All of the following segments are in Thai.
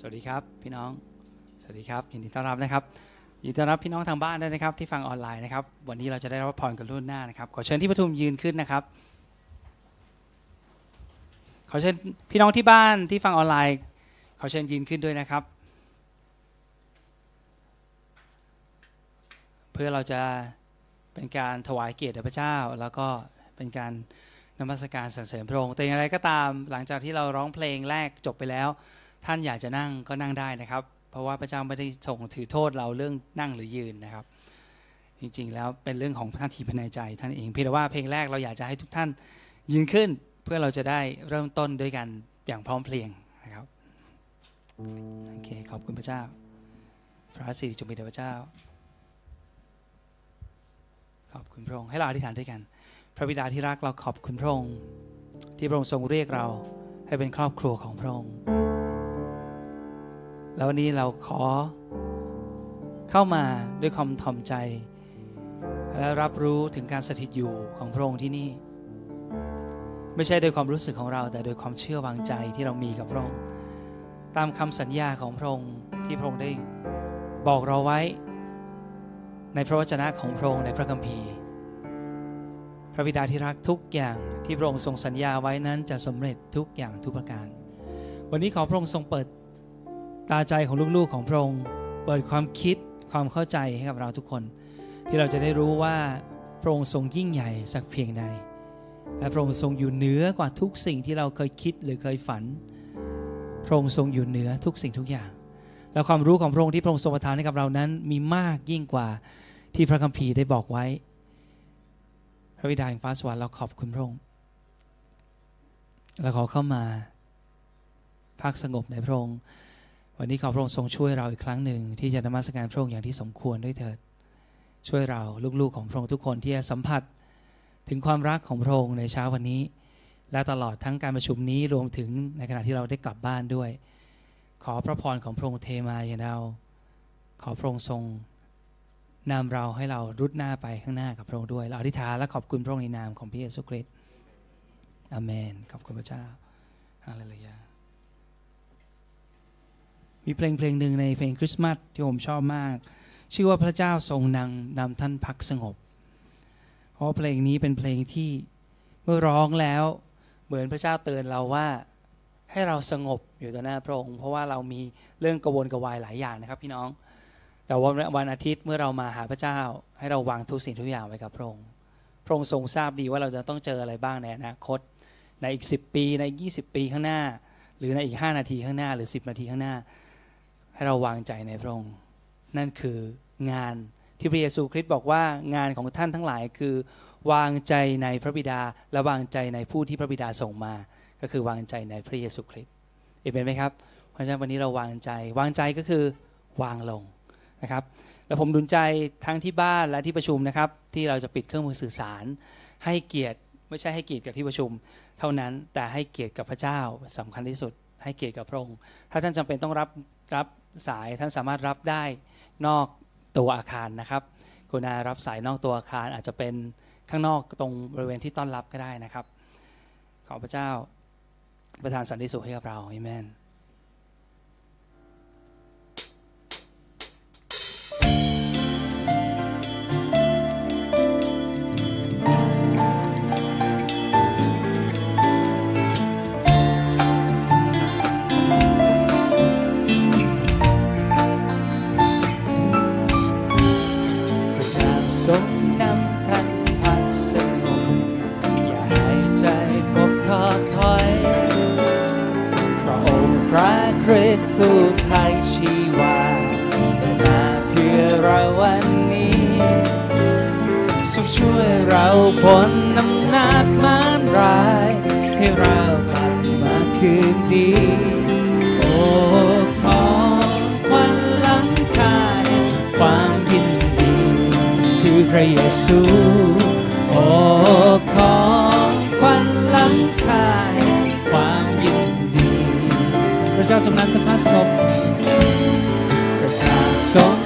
สวัสดีครับพี่น้อง สวัสดีครับยินดีต้อนรับนะครับยินดีต้อนรับพี่น้องทางบ้านด้วยนะครับ ที่ฟังออนไลน์นะครับ วันนี้เราจะได้รับพรกันรุ่นหน้านะครับขอเชิญที่ประทุมยืนขึ้นนะครับ ขอเชิญพี่น้องที่บ้านที่ฟังออนไลน์ ขอเชิญยืนขึ้นด้วยนะครับ เพื่อเราจะเป็นการถวายเกียรติแด่พระเจ้า แล้วก็เป็นการนมัสการสรรเสริญพระองค์แต่อย่างไรก็ตามหลังจากที่เราร้องเพลงแรกจบไปแล้ว ท่านอยากจะนั่งก็นั่งได้นะครับ เพราะว่าพระเจ้าไม่ได้ส่งถือโทษเราเรื่องนั่งหรือยืนนะครับ จริงๆแล้วเป็นเรื่องของท่านทีภายในใจท่านเองเพียงแต่ว่าเพลงแรกเราอยากจะให้ทุกท่านยืนขึ้นเพื่อเราจะได้เริ่มต้นด้วยกันอย่างพร้อมเพรียงนะครับโอเคขอบคุณพระเจ้า พระสิริจงมีแด่พระเจ้า ขอบคุณพระองค์ให้เราอธิษฐานด้วยกัน พระบิดาที่รักเราขอบคุณพระองค์ที่พระองค์ทรงเรียกเราให้เป็นครอบครัวของพระองค์ แล้ววันนี้เราขอเข้ามาด้วยความถ่อมใจ และรับรู้ถึงการสถิตอยู่ของพระองค์ที่นี่ ไม่ใช่โดยความรู้สึกของเรา แต่โดยความเชื่อวางใจที่เรามีกับพระองค์ตามคำสัญญาของพระองค์ที่พระองค์ได้บอกเราไว้ ในพระวจนะของพระองค์ในพระคัมภีร์พระบิดาที่รักทุกอย่างที่พระองค์ทรงสัญญาไว้นั้นจะสำเร็จทุกอย่างทุกประการ วันนี้ขอพระองค์ทรงเปิด ตาใจของลูกๆของพระองค์เปิดความคิดความเข้าใจให้กับเราทุกคน ที่เราจะได้รู้ว่าพระองค์ทรงยิ่งใหญ่สักเพียงใด และพระองค์ทรงอยู่เหนือกว่าทุกสิ่งที่เราเคยคิดหรือเคยฝัน พระองค์ทรงอยู่เหนือทุกสิ่งทุกอย่าง และความรู้ของพระองค์ที่พระองค์ทรงประทานให้กับเรานั้นมีมากยิ่งกว่าที่พระคัมภีร์ได้บอกไว้ พระบิดาแห่งฟ้าสวรรค์เราขอบคุณพระองค์เราขอเข้ามาพักสงบในพระองค์ วันนี้ขอพระองค์ทรงช่วยเราอีกครั้งหนึ่งที่จะนมัสการพระองค์อย่างที่สมควรด้วยเถิด ช่วยเราลูกๆของพระองค์ทุกคนที่จะสัมผัส ถึงความรักของพระองค์ในเช้าวันนี้ และตลอดทั้งการประชุมนี้รวมถึงในขณะที่เราได้กลับบ้านด้วย ขอพระพรของพระองค์เทมาอย่างเรา ขอพระองค์ทรงนำเราให้เรารุดหน้าไปข้างหน้ากับพระองค์ด้วยเราอธิษฐานและขอบคุณพระองค์ในนามของพระเยซูคริสต์อเมนขอบคุณพระเจ้าฮาเลลูยา มีเพลงเพลงหนึ่งในเพลงคริสต์มาสที่ผมชอบมาก ชื่อว่าพระเจ้าทรงนำนำท่านพักสงบ เพราะเพลงนี้เป็นเพลงที่เมื่อร้องแล้วเหมือนพระเจ้าเตือนเราว่าให้เราสงบอยู่ต่อหน้าพระองค์เพราะว่าเรามีเรื่องกระวนกระวายหลายอย่างนะครับ พี่น้อง แต่วันวันอาทิตย์เมื่อเรามาหาพระเจ้า ให้เราวางทุกสิ่งทุกอย่างไว้กับพระองค์พระองค์ทรงทราบดีว่าเราจะต้องเจออะไรบ้างในอนาคต ในอีก 10 ปีใน 20 ปีข้างหน้า หรือในอีก 5 นาทีข้างหน้า หรือ 10 นาทีข้างหน้า ให้เราวางใจในพระองค์นั่นคืองานที่พระเยซูคริสต์บอกว่างานของท่านทั้งหลายคือ วางใจในพระบิดาและวางใจในผู้ที่พระบิดาส่งมา ก็คือวางใจในพระเยซูคริสต์เห็นไหมครับเพราะฉะนั้นวันนี้เราวางใจ วางใจก็คือวางลงนะครับ แล้วผมดุลใจทั้งที่บ้านและที่ประชุมนะครับ ที่เราจะปิดเครื่องมือสื่อสาร ให้เกียรติไม่ใช่ให้เกียรติกับที่ประชุม เท่านั้นแต่ให้เกียรติกับพระเจ้าสำคัญที่สุด ให้เกียรติกับพระองค์ถ้าท่านจำเป็นต้องรับรับ สายท่านสามารถรับได้นอกตัวอาคารนะครับคุณอารับสายนอกตัวอาคารอาจจะเป็นข้างนอกตรงบริเวณที่ต้อนรับก็ได้นะครับ ขอพระเจ้าประทานสันติสุขให้กับเราอเมน คริสต์ผู้ไทยชีวาเดินมาเพื่อเราวันนี้ทรงช่วยเราพ้นน้ำนักมารร้าย ให้เรากลับมาคืนดีโอ้ของควันล้ำค่าแห่งความยินดี คือพระเยซูโอ้ เจ้าทรงนำท่านพักสงบพระเจ้าทรง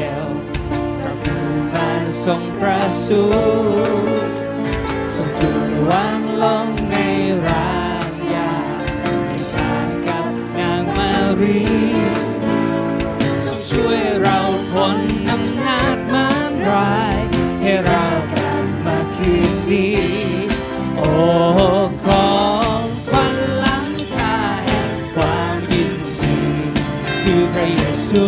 ลพระผู้มันทรงประสูติทรงถูกวางลงในรางยาเป็นทางกับนางมารีทรงช่วยเราพ้นอำนาจมารร้าย ให้เรากลับมาคืนดีโอ้ของขวัญล้ำค่าแห่งความยินดีคือพระเยซู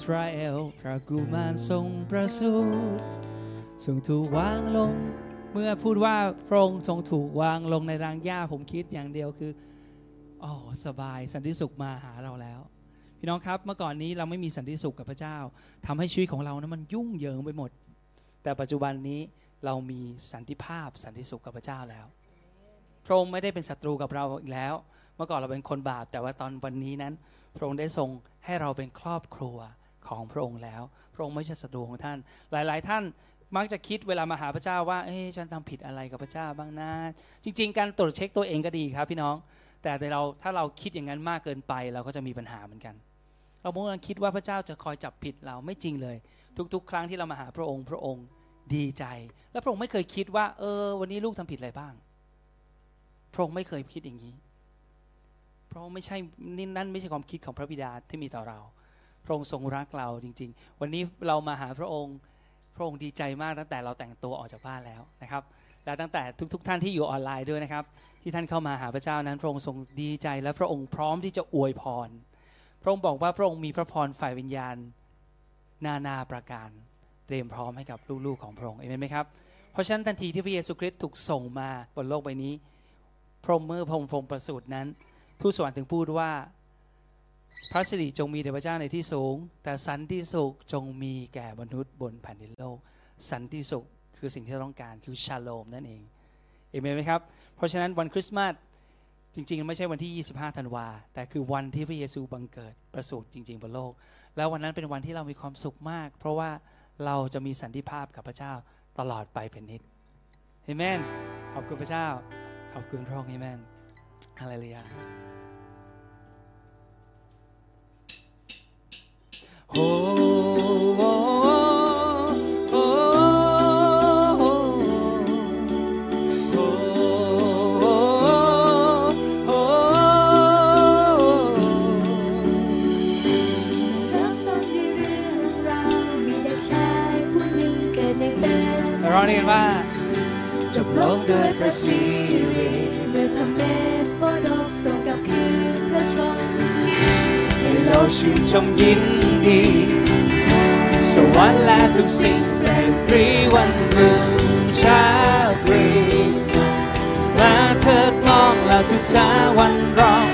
สราเอล พระกุมารทรงประสูติทรงถูกวางลง เมื่อพูดว่าพระองค์ทรงถูกวางลงในรางหญ้าผมคิดอย่างเดียวคืออ๋อสบายสันติสุขมาหาเราแล้ว พี่น้องครับเมื่อก่อนนี้เราไม่มีสันติสุขกับพระเจ้าทำให้ชีวิตของเรานะมันยุ่งเหยิงไปหมด แต่ปัจจุบันนี้เรามีสันติภาพสันติสุขกับพระเจ้าแล้ว พระองค์ไม่ได้เป็นศัตรูกับเราอีกแล้ว เมื่อก่อนเราเป็นคนบาป แต่ว่าตอนวันนี้นั้น พระองค์ได้ทรงให้เราเป็นครอบครัว ของพระองค์แล้ว พระองค์ไม่ใช่ศัตรูของท่าน หลาย ๆ ท่านมักจะคิดเวลามาหาพระเจ้าว่า เอ้ฉันทำผิดอะไรกับพระเจ้าบ้างนะ จริง ๆ การตรวจเช็คตัวเองก็ดีครับพี่น้อง แต่แต่เราถ้าเราคิดอย่างนั้นมากเกินไปเราก็จะมีปัญหาเหมือนกัน เรามักจะคิดว่าพระเจ้าจะคอยจับผิดเราไม่จริงเลย ทุก ๆ ครั้งที่เรามาหาพระองค์ พระองค์ดีใจ และพระองค์ไม่เคยคิดว่า เออ วันนี้ลูกทำผิดอะไรบ้าง พระองค์ไม่เคยคิดอย่างนี้ เพราะไม่ใช่นี่นั่นไม่ใช่ความคิดของพระบิดาที่มีต่อเรา พระองค์ทรงรักเราจริง ๆ วันนี้เรามาหาพระองค์ พระองค์ดีใจมากตั้งแต่เราแต่งตัวออกจากบ้านแล้วนะครับ และตั้งแต่ทุก ๆ ท่านที่อยู่ออนไลน์ด้วยนะครับ ที่ท่านเข้ามาหาพระเจ้านั้น พระองค์ทรงดีใจและพระองค์พร้อมที่จะอวยพร พระองค์บอกว่าพระองค์มีพระพรฝ่ายวิญญาณ นานาประการ เตรียมพร้อมให้กับลูกๆของพระองค์เอเมนไหมครับเพราะฉะนั้นทันทีที่พระเยซูคริสต์ถูกส่งมาบนโลกใบนี้ พระองค์เมื่อพระองค์ทรงประสูตินั้น ทูตสวรรค์ถึงพูดว่า พระสิริจงมีแด่พระเจ้าในที่สูง แต่สันติสุขจงมีแก่มนุษย์บนแผ่นดินโลก สันติสุขคือสิ่งที่เราต้องการคือชาโลมนั่นเองเอเมนไหมครับ เพราะฉะนั้นวันคริสต์มาสจริง ๆ ไม่ใช่วันที่ 25 ธันวา แต่คือวันที่พระเยซูบังเกิดประสูติจริง ๆ บนโลก แล้ววันนั้นเป็นวันที่เรามีความสุขมาก เพราะว่าเราจะมีสันติภาพกับพระเจ้าตลอดไปเป็นนิดเอเมน ขอบคุณพระเจ้า ขอบคุณพระองค์เอเมนฮาเลลูยา ร้องนี่นว่าจบลงดยพระสิริเมื่อทเมสโปโดส่งกับคืนพระชนให้เราชื่นชมยิ้ม ดีสวรรค์และทุกสิ่งในปรีวันรุ่งเช้าบรีมาเธอมองและทุกสาวันร้อง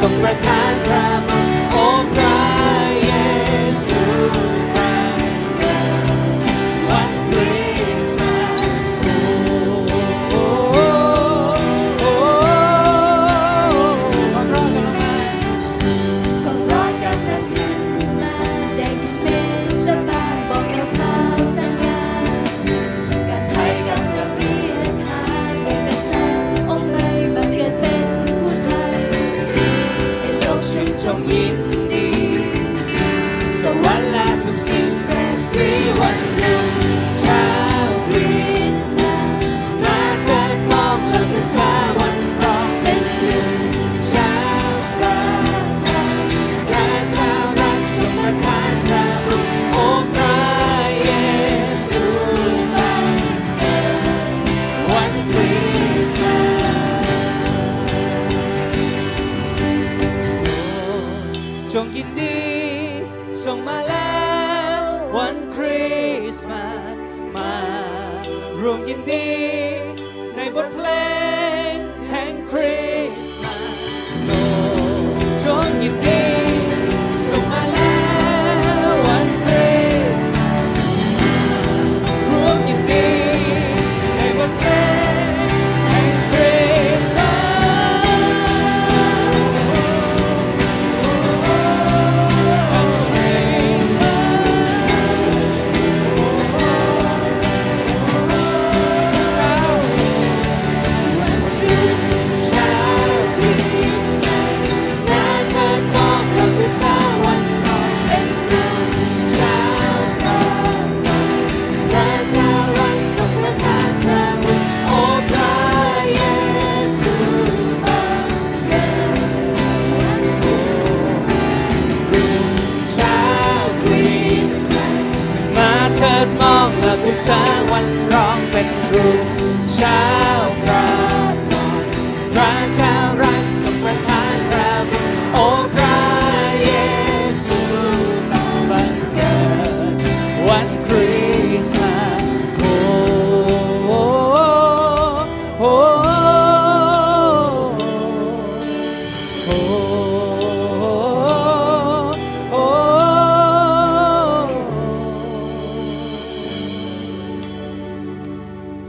ทรงประทาน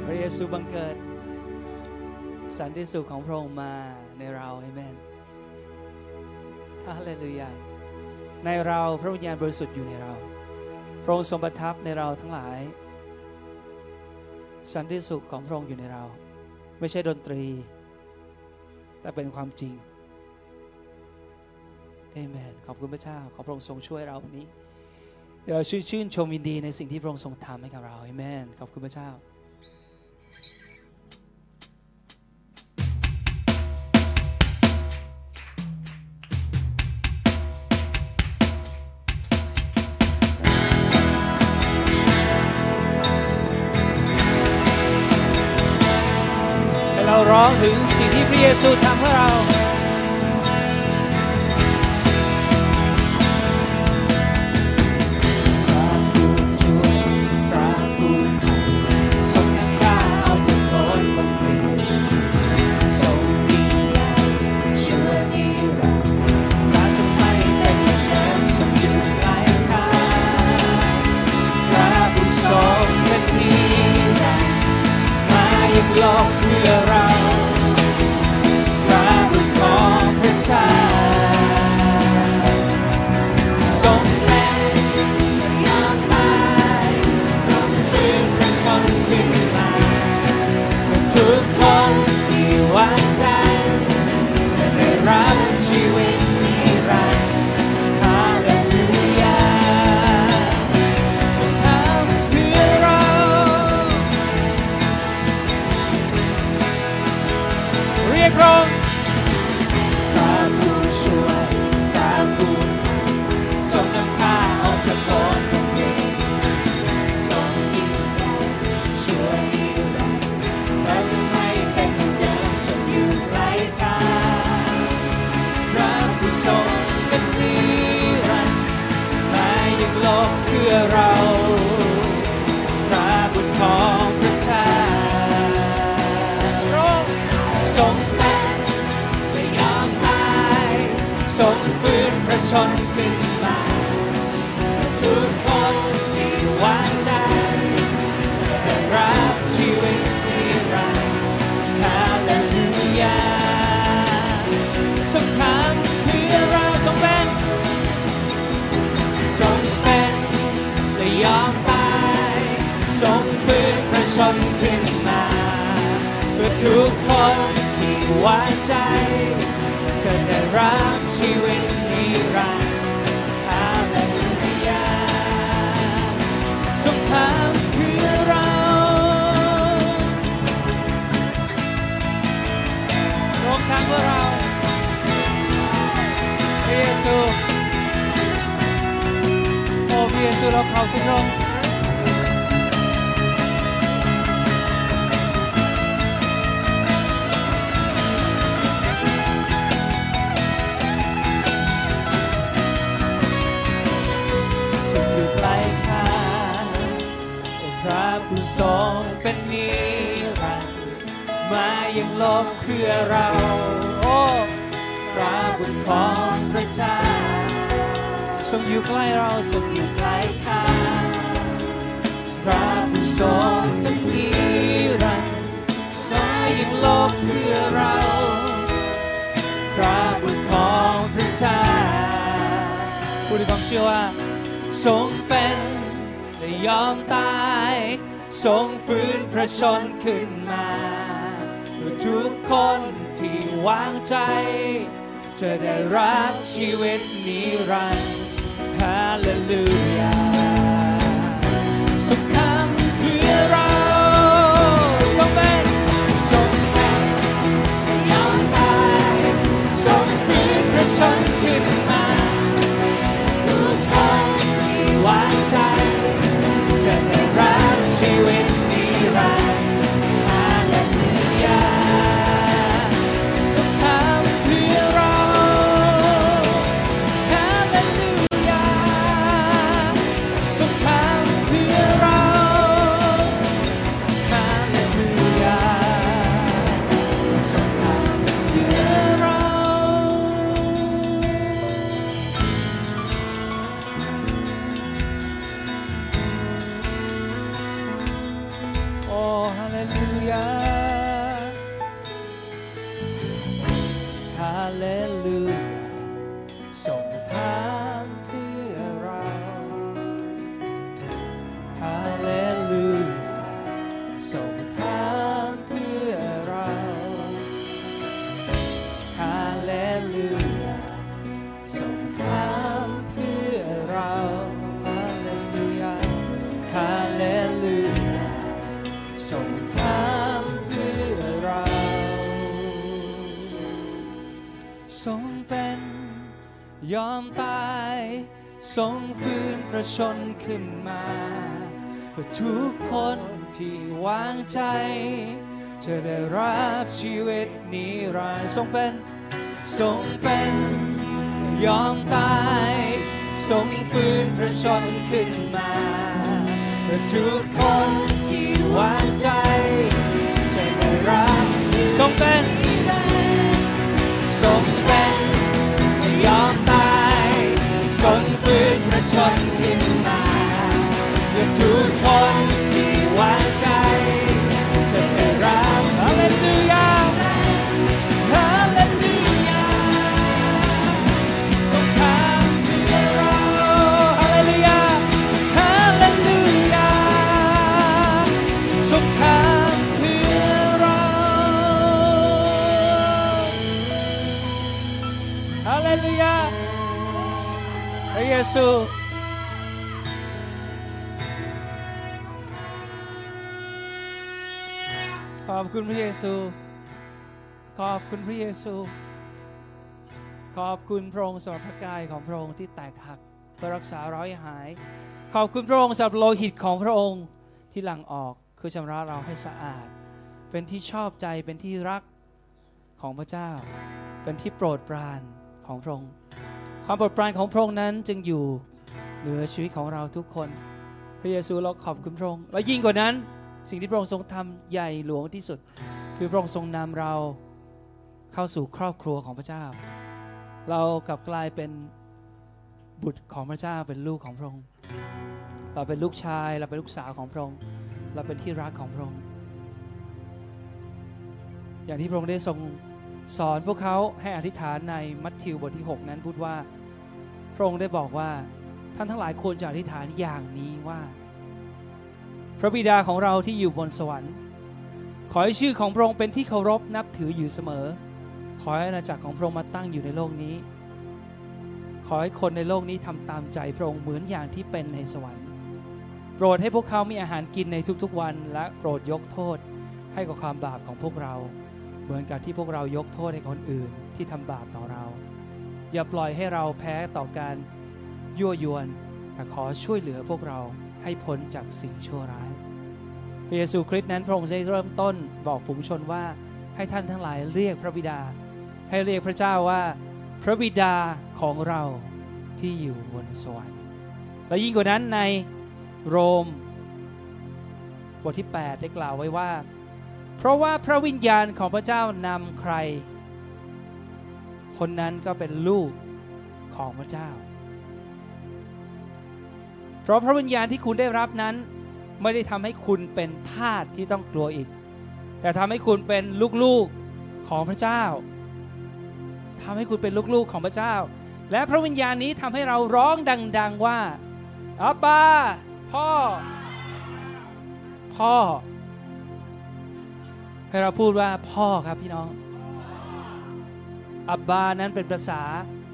พระเยซูบังเกิด สันติสุขของพระองค์มาในเราเอเมนฮาเลลูยาในเราพระวิญญาณบริสุทธิ์อยู่ในเรา พระองค์ทรงประทับในเราทั้งหลาย สันติสุขของพระองค์อยู่ในเรา ไม่ใช่ดนตรี แต่เป็นความจริง เอเมนขอบคุณพระเจ้า ขอพระองค์ทรงช่วยเราวันนี้เราชื่นชื่นชมยินดีในสิ่งที่พระองค์ทรงทำให้กับเราเอเมนขอบคุณพระเจ้าเราร้องถึงสิ่งที่พระเยซูทำให้เรา ผู้ทรงเป็นนิรันดร์มายังโลกเพื่อเราโอ้พระบุตรของพระเจ้าทรงอยู่ใกล้เราทรงอยู่ใกล้ข้าพระผู้ทรงเป็นนิรันดร์มายังโลกเพื่อเราพระบุตรของพระเจ้าผู้ที่ความเชื่อว่าทรงเป็นและยอมตาย ทรงฟื้นพระชนขึ้นมาเพื่อทุกคนที่วางใจ จะได้รับชีวิตนิรันดร์ฮาเลลูยา ขึ้นมาเพื่อทุกคนที่วางใจ จะได้รับชีวิตนิรันดร์ทรงเป็นทรงเป็นยอมตายทรงฟื้นพระชนขึ้นมาเพื่อทุกคนที่วางใจ จะได้รับทรงเป็น ทุกคนที่วางใจจะได้รับฮาเลลูยาฮาเลลูยาทรงทำเพื่อเราฮาเลลูยาฮาเลลูยาทรงทำเพื่อเราฮาเลลูยาพระเยซู คุณพระเยซู ขอบคุณพระเยซู ขอบคุณพระองค์สำหรับพระกายของพระองค์ที่แตกหักเพื่อรักษาเราให้หาย ขอบคุณพระองค์สำหรับโลหิตของพระองค์ที่หลั่งออกคือชำระเราให้สะอาด เป็นที่ชอบใจเป็นที่รักของพระเจ้า เป็นที่โปรดปรานของพระองค์ ความโปรดปรานของพระองค์นั้นจึงอยู่เหนือชีวิตของเราทุกคน พระเยซูเราขอบคุณพระองค์และยิ่งกว่านั้น สิ่งที่พระองค์ทรงทำใหญ่หลวงที่สุด คือพระองค์ทรงนำเราเข้าสู่ครอบครัวของพระเจ้า เรากลับกลายเป็นบุตรของพระเจ้าเป็นลูกของพระองค์ เราเป็นลูกชายเราเป็นลูกสาวของพระองค์ เราเป็นที่รักของพระองค์ อย่างที่พระองค์ได้ทรงสอนพวกเขาให้อธิษฐานในมัทธิวบทที่ 6 นั้นพูดว่า พระองค์ได้บอกว่าท่านทั้งหลายควรจะอธิษฐานอย่างนี้ว่า พระบิดาของเราที่อยู่บนสวรรค์ ขอให้ชื่อของพระองค์เป็นที่เคารพนับถืออยู่เสมอ ขอให้อาณาจักรของพระองค์มาตั้งอยู่ในโลกนี้ ขอให้คนในโลกนี้ทำตามใจพระองค์เหมือนอย่างที่เป็นในสวรรค์ โปรดให้พวกเขามีอาหารกินในทุกๆวัน และโปรดยกโทษให้กับความบาปของพวกเรา เหมือนกับที่พวกเรายกโทษให้คนอื่นที่ทำบาปต่อเรา อย่าปล่อยให้เราแพ้ต่อการยั่วยวนแต่ขอช่วยเหลือพวกเราให้พ้นจากสิ่งชั่วร้าย ระเยซูคริสต์นั้นพระองค์ได้เริ่มต้นบอกฝูงชนว่าให้ท่านทั้งหลายเรียกพระบิดา ให้เรียกพระเจ้าว่า พระบิดาของเราที่อยู่บนสวรรค์และยิ่งกว่านั้นในโรมบทที่ 8 ได้กล่าวไว้ว่า เพราะว่าพระวิญญาณของพระเจ้านำใคร คนนั้นก็เป็นลูกของพระเจ้า เพราะพระวิญญาณที่คุณได้รับนั้น ไม่ได้ทำให้คุณเป็นทาสที่ต้องกลัวอีก แต่ทำให้คุณเป็นลูกๆของพระเจ้าทำให้คุณเป็นลูกๆของพระเจ้า และพระวิญญาณนี้ทำให้เราร้องดัง ๆว่าอับบาพ่อ พ่อ ให้เราพูดว่าพ่อครับพี่น้องอับบานั้นเป็นภาษา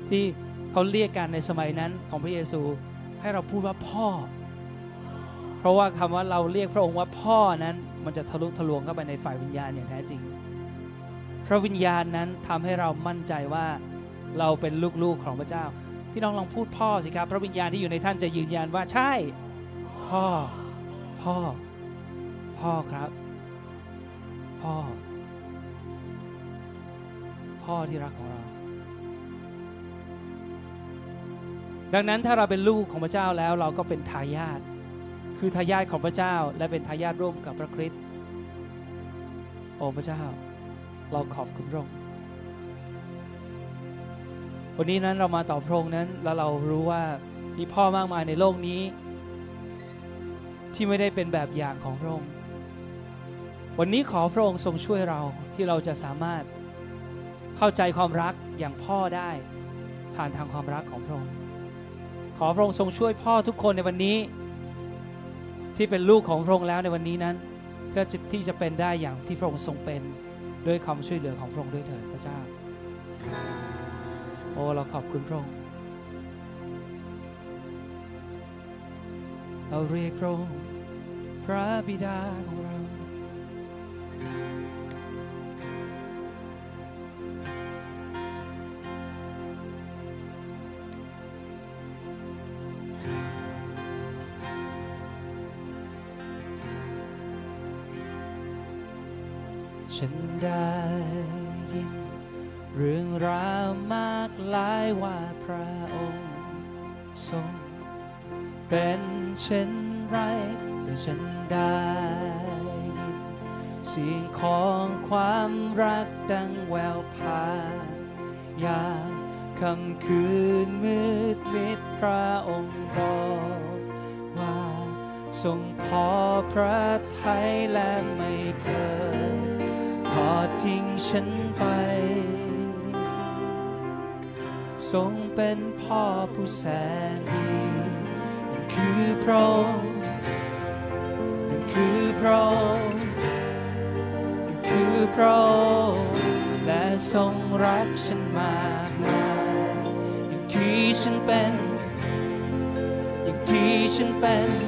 ที่เขาเรียกกันในสมัยนั้นของพระเยซู ให้เราพูดว่าพ่อ เพราะว่าคำว่าเราเรียกพระองค์ว่าพ่อนั้นมันจะทะลุทะลวงเข้าไปในฝ่ายวิญญาณอย่างแท้จริง พระวิญญาณนั้นทำให้เรามั่นใจว่าเราเป็นลูกๆของพระเจ้า พี่น้องลองพูดพ่อสิครับ พระวิญญาณที่อยู่ในท่านจะยืนยันว่าใช่ พ่อ พ่อ พ่อครับ พ่อ พ่อที่รักของเรา ดังนั้นถ้าเราเป็นลูกของพระเจ้าแล้วเราก็เป็นทายาท คือทายาทของพระเจ้าและเป็นทายาทร่วมกับพระคริสต์โอ้พระเจ้า เราขอบคุณพระองค์วันนี้นั้นเรามาต่อพระองค์นั้นแล้วเรารู้ว่ามีพ่อมากมายในโลกนี้ ที่ไม่ได้เป็นแบบอย่างของพระองค์วันนี้ขอพระองค์ทรงช่วยเราที่เราจะสามารถเข้าใจความรักอย่างพ่อได้ ผ่านทางความรักของพระองค์ขอพระองค์ทรงช่วยพ่อทุกคนในวันนี้ ที่เป็นลูกของพระองค์แล้วในวันนี้นั้นเพื่อที่จะเป็นได้อย่างที่พระองค์ทรงเป็นด้วยความช่วยเหลือของพระองค์ด้วยเถิดพระเจ้า โอ้เราขอบคุณพระองค์เราเรียกพระองค์พระบิดาของเรา ฉันเป็น อย่างที่ฉันเป็น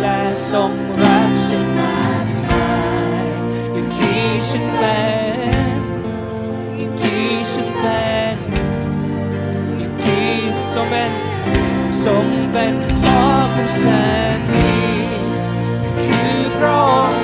และทรงรักฉันมากมยอย่งที่ฉันเป็นอย่งที่ฉันเป็นอย่งที่ทรงเป็นทรงเป็นพ่อของแสนดีคือพระอง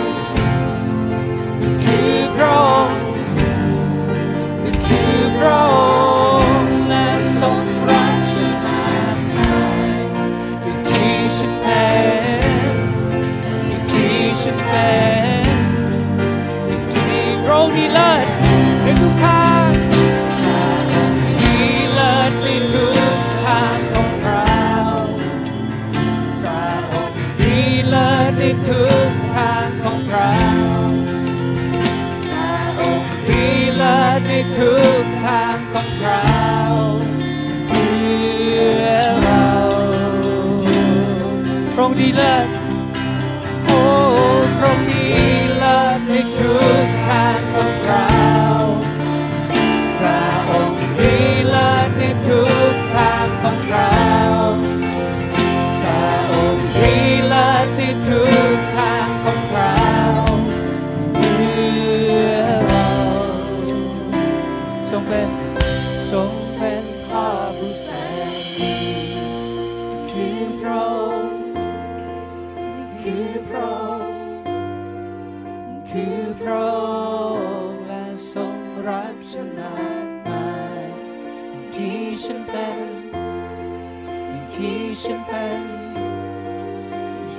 ที่ฉันเป็น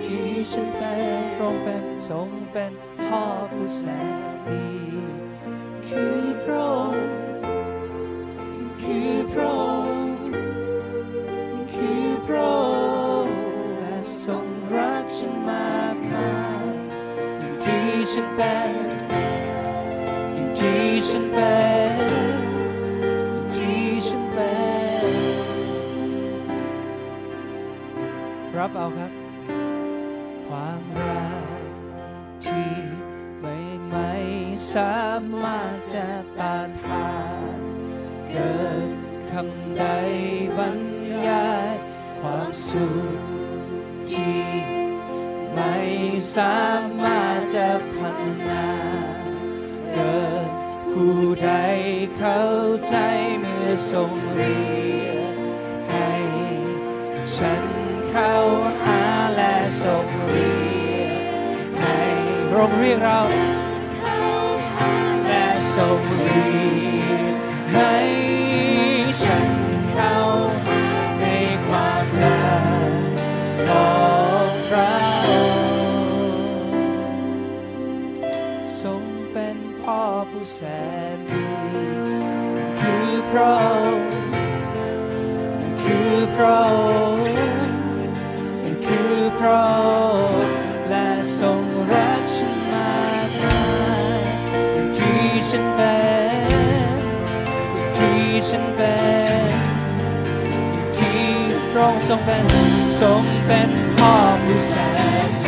ที่ฉันเป็นพระองค์เป็นทงเป็นพ่อผู้แสนดีคือพระคือพระคือพระและทรงรักฉันมากมายที่ฉันเป็นที่ฉันเป็นับเอาครับ ความรักที่ไม่ไม่สามารถจะต้านทานเกิดคำใดบรรยาย ความสุขที่ไม่สามารถจะพัฒนาเกิดผู้ใดเข้าใจเมื่อทรงเรีย เข้าหาและสรงเรียให้พระองค์เรียกเราและสรงเรียให้ฉันเข้าในความรักของพระทรงเป็นพ่อผู้แสนดีคือพระค์คือพระ ราและทรงรักฉันมากมายที่ฉันเป็นที่ฉันเป็นที่พระองค์ทรงเป็นทรงเป็นพ่อผู้แสน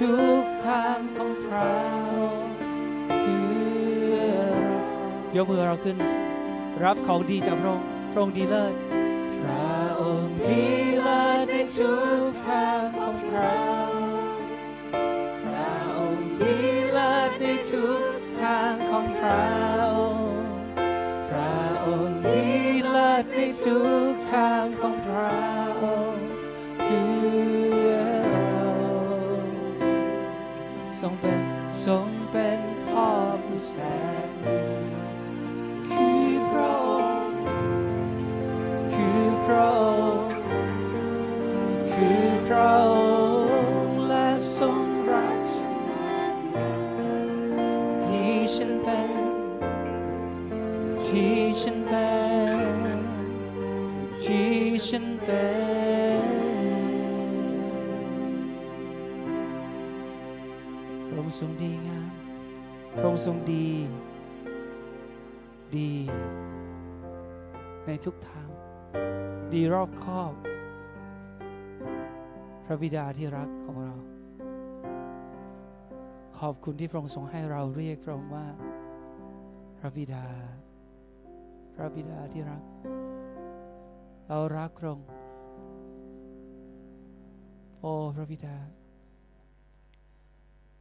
ทุกทางของพระองค์เรายกมือเราขึ้น รับของดีจากพระองค์พระองค์ดีเลิศพระองค์ดีเลิศในทุกทางของพระองค์พระองค์ดีเลิศในทุกทางของพระองค์พระองค์ดีเลิศในทุกทางของพระ ทรงเป็นทรงเป็นพ่อผู้แสนดีคือพระองค์คือพระองค์คือพระอง ทรงดีงาม พระองค์ทรงดี ดี ในทุกทาง ดีรอบคอบ พระบิดาที่รักของเรา ขอบคุณที่พระองค์ทรงให้เราเรียกพระองค์ว่า พระบิดา พระบิดาที่รัก เรารักพระองค์โอ้พระบิดา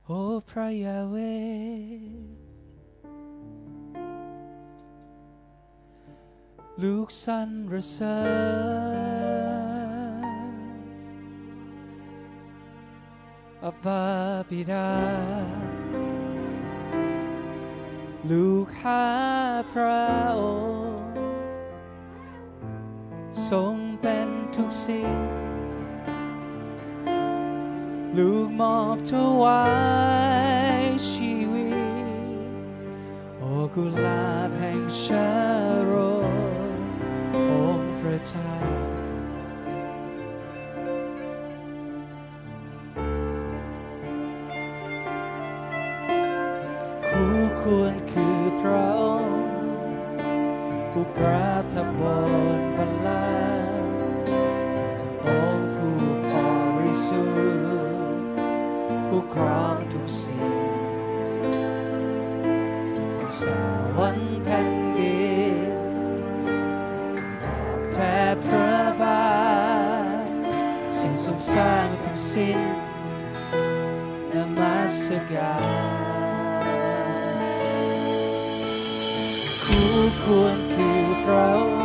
โอ้พระยาเวลูกสันรเสริญอับาบิดา ลูกหาพระองค์ทรงเป็นทุกสิ่ง ลูกมอบถวายชีวิต โอกุลาแห่งชาโรองค์พระเจ้าคู่ควรคือพระองค์ผู้ประทับบนบัลลัง ครองทุกสิ่งทุกสวรรค์แผ่นดินมอบแทนพระบาทสิ่งทรงสร้างทุกสิ้นนมัสการคู่ควรคือพระอง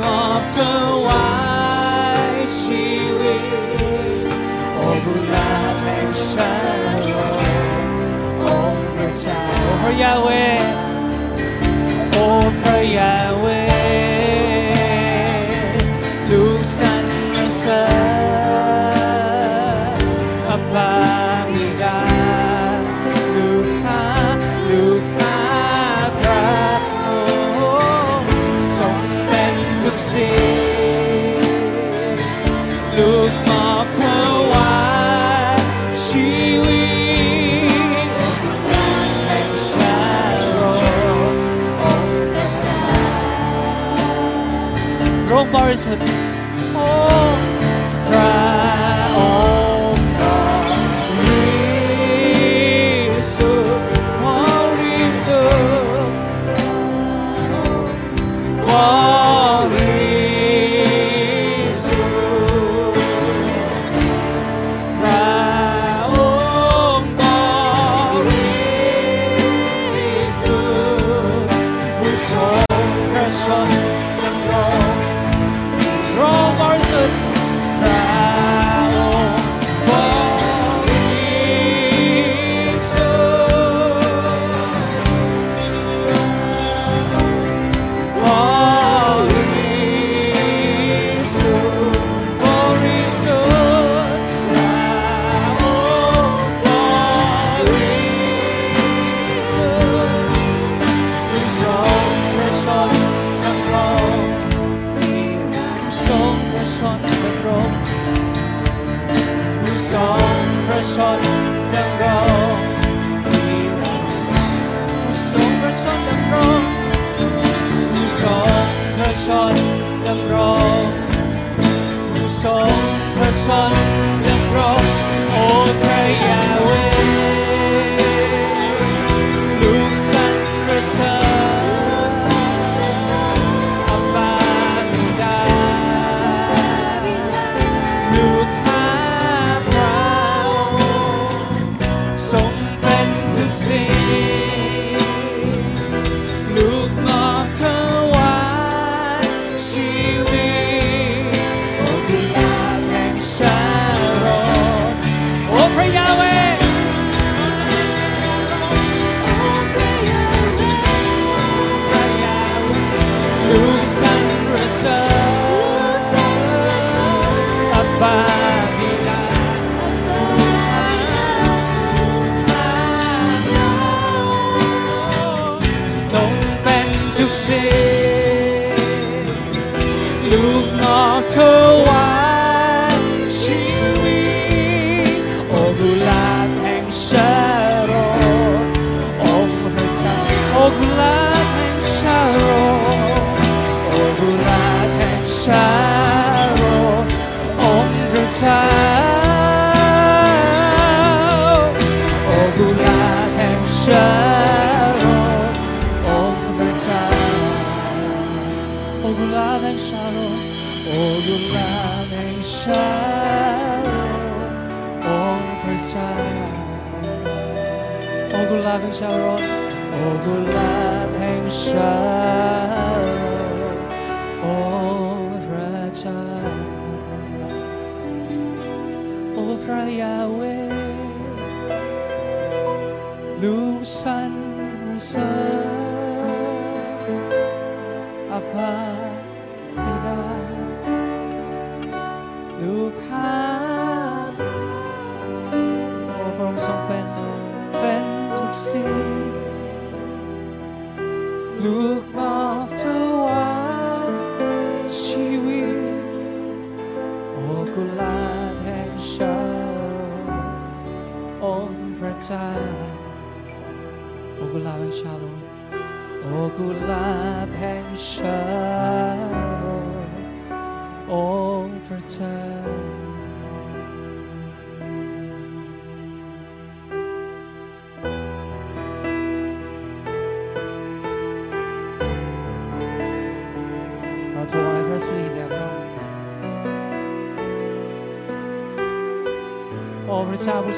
after a while she will over love and over Yahweh over Yahweh. desert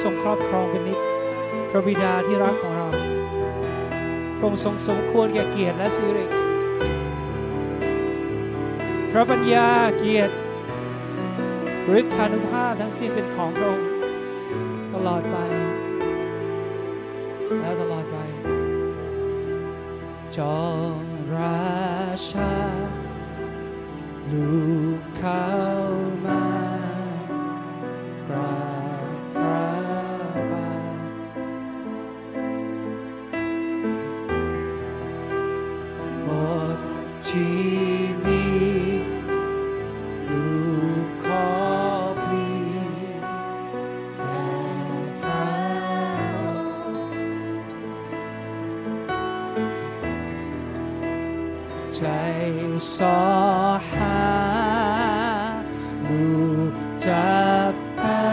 ทรงครอบครองเป็นนิจพระบิดาที่รักของเราพระองค์ทรงสมควรแก่เกียรติและสิริพระปัญญาเกียรติฤทธานุภาพทั้งสิ้นเป็นของพระองค์ จากตา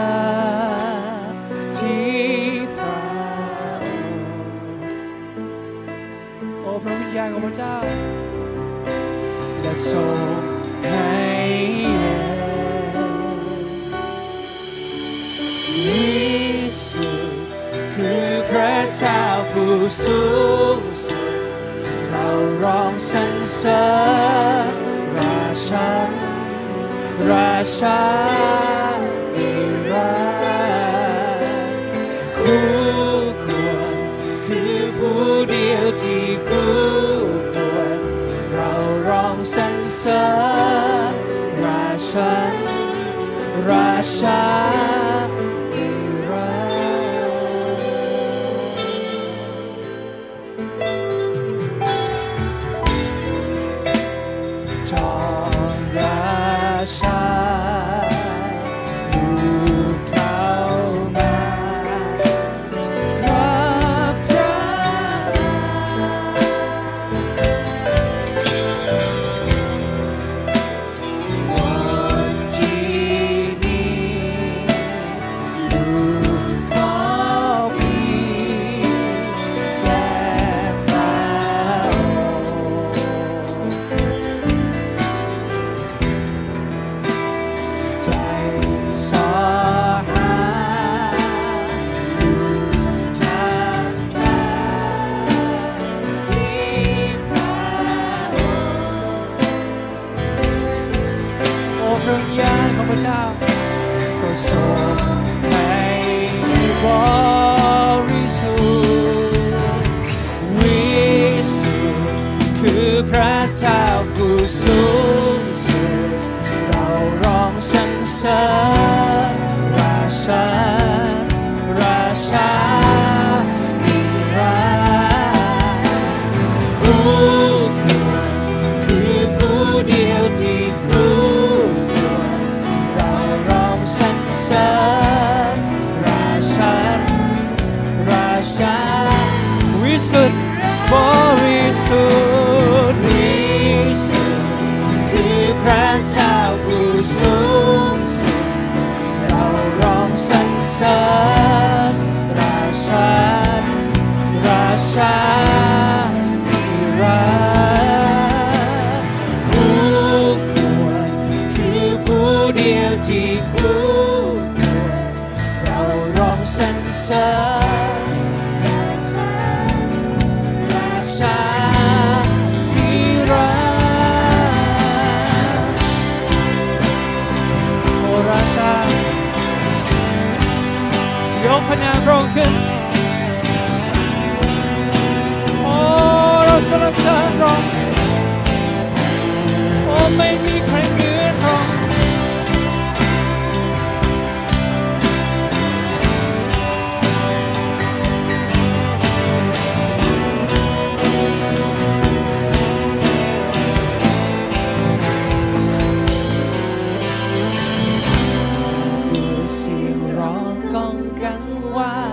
ที่ฟ้าโอ้พระวิญญาณของพระเจ้า และทรงให้นิสุดคือพระเจ้าผู้สูงสุดเราร้องสรรเสริญราชา rasha ส่งให้บริสุทธิ์วิสุทธิ์คือพระเจ้าผู้สูงสุดเราร้องสรรเสริ con cắn qua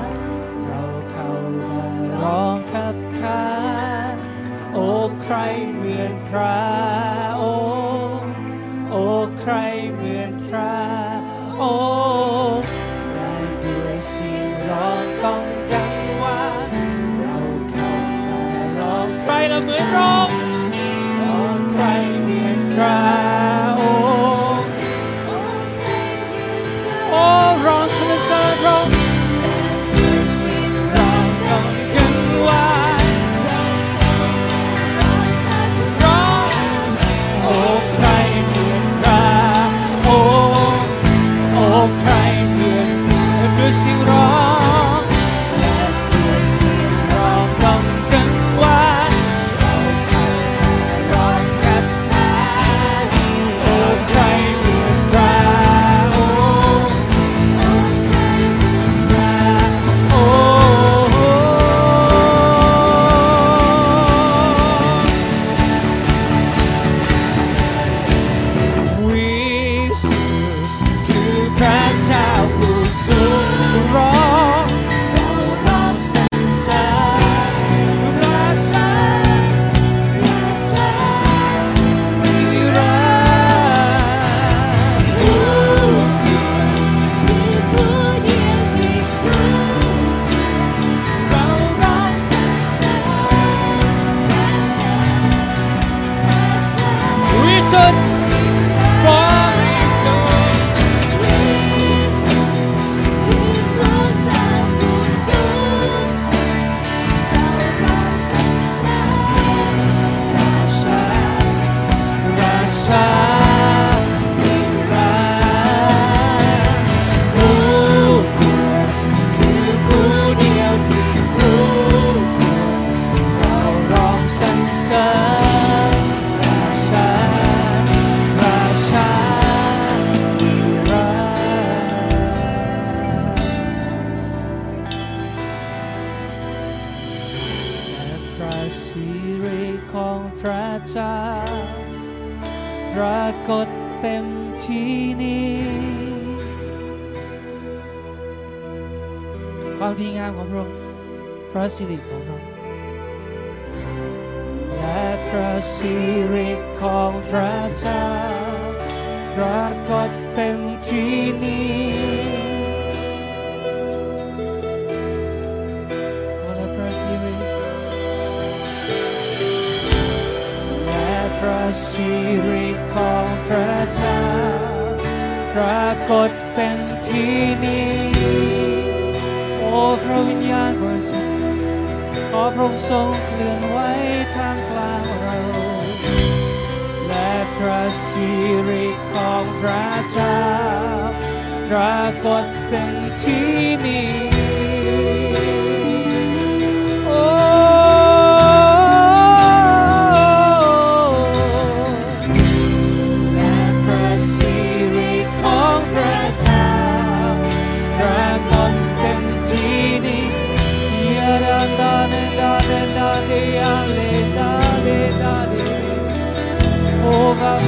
Over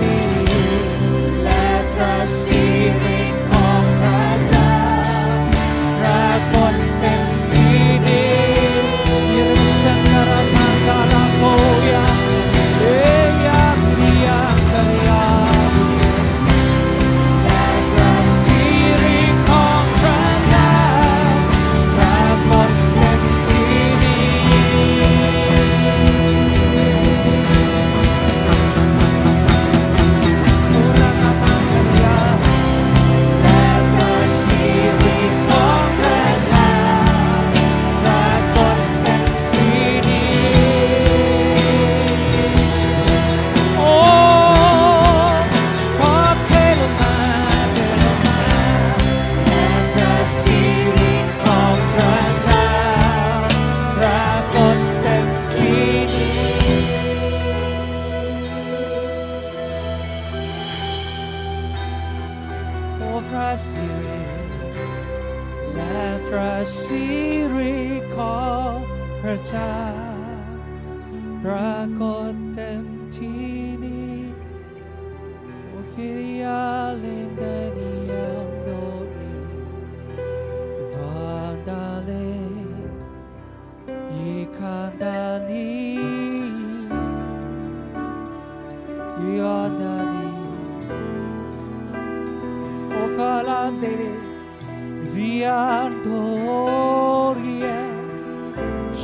me, let us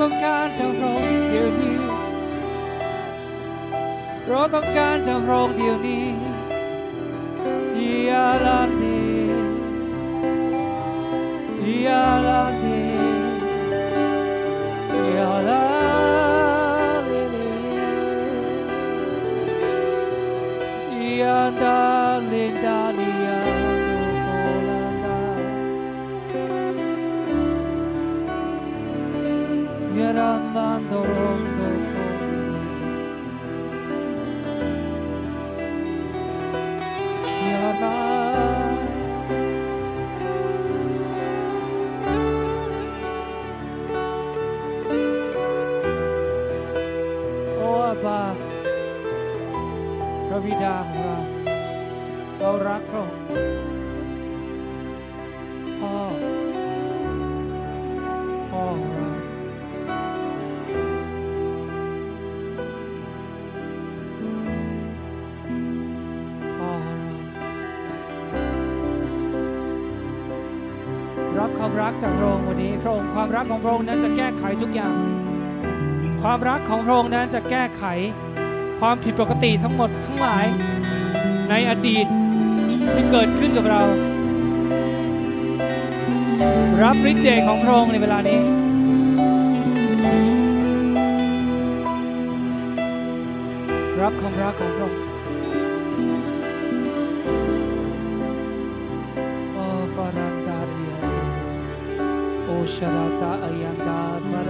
ต้องการจะระองเดี๋ยวนี้ เราต้องการจะระองเดี๋ยวนี้ยาลาดียาลาดี รับความรักจากพระองค์วันนี้ พระองค์ความรักของพระองค์นั้นจะแก้ไขทุกอย่าง ความรักของพระองค์นั้นจะแก้ไข ความผิดปกติทั้งหมดทั้งหลายในอดีตที่เกิดขึ้นกับเรา รับฤทธิ์เดชของพระองค์ในเวลานี้รับความรักของพระองค์ ชา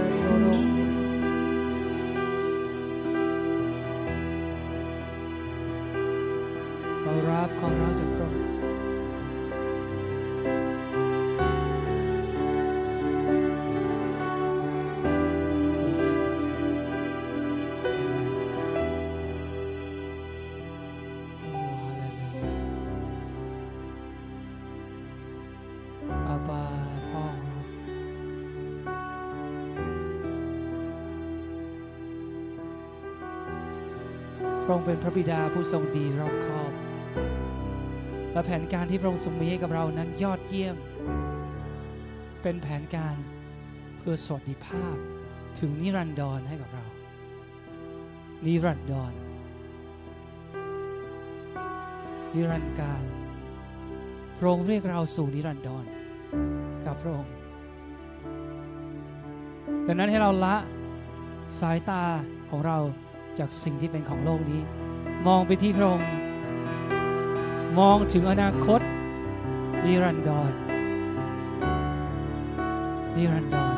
พระบิดาผู้ทรงดีรอบคอบ และแผนการที่พระองค์ทรงมีให้กับเรานั้นยอดเยี่ยม เป็นแผนการเพื่อสวัสดิภาพถึงนิรันดรให้กับเรา นิรันดรนิรันดร์การพระองค์เรียกเราสู่นิรันดรกับพระองค์ดังนั้นให้เราละสายตาของเรา จากสิ่งที่เป็นของโลกนี้ มองไปที่พระองค์ มองถึงอนาคตนิรันดรนิรันดร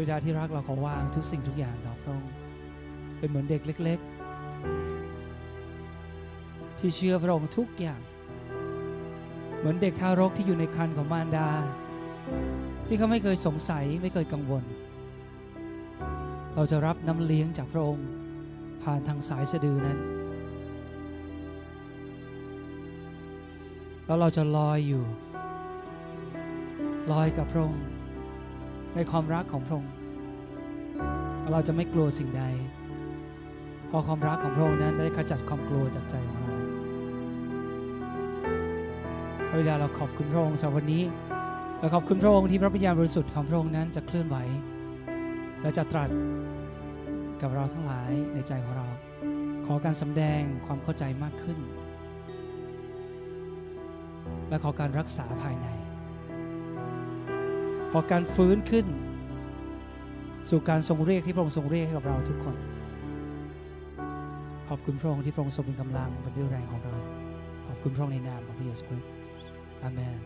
ระบิดาที่รักเราขอวางทุกสิ่งทุกอย่างต่อพระองค์เป็นเหมือนเด็กเล็ก ๆ ที่เชื่อพระองค์ทุกอย่าง เหมือนเด็กทารกที่อยู่ในครรภ์ของมารดา ที่เขาไม่เคยสงสัยไม่เคยกังวล เราจะรับน้ำเลี้ยงจากพระองค์ผ่านทางสายสะดือนั้น แล้วเราจะลอยอยู่ ลอยกับพระองค์ ในความรักของพระองค์เราจะไม่กลัวสิ่งใด เพราะความรักของพระองค์นั้นได้ขจัดความกลัวจากใจของเราพระบิดาเราขอบคุณพระองค์สำหรับวันนี้และขอบคุณพระองค์ที่พระวิญญาณบริสุทธิ์ของพระองค์นั้นจะเคลื่อนไหว และจะตรัสกับเราทั้งหลายในใจของเรา ขอการสำแดงความเข้าใจมากขึ้น และขอการรักษาภายใน ขอการฟื้นขึ้น สู่การทรงเรียกที่พระองค์ทรงเรียกให้กับเราทุกคน ขอบคุณพระองค์ที่พระองค์ทรงเป็นกำลังเป็นด้วยแรงของเรา ขอบคุณพระองค์ในนามของพระเยซูคริสต์อาเมน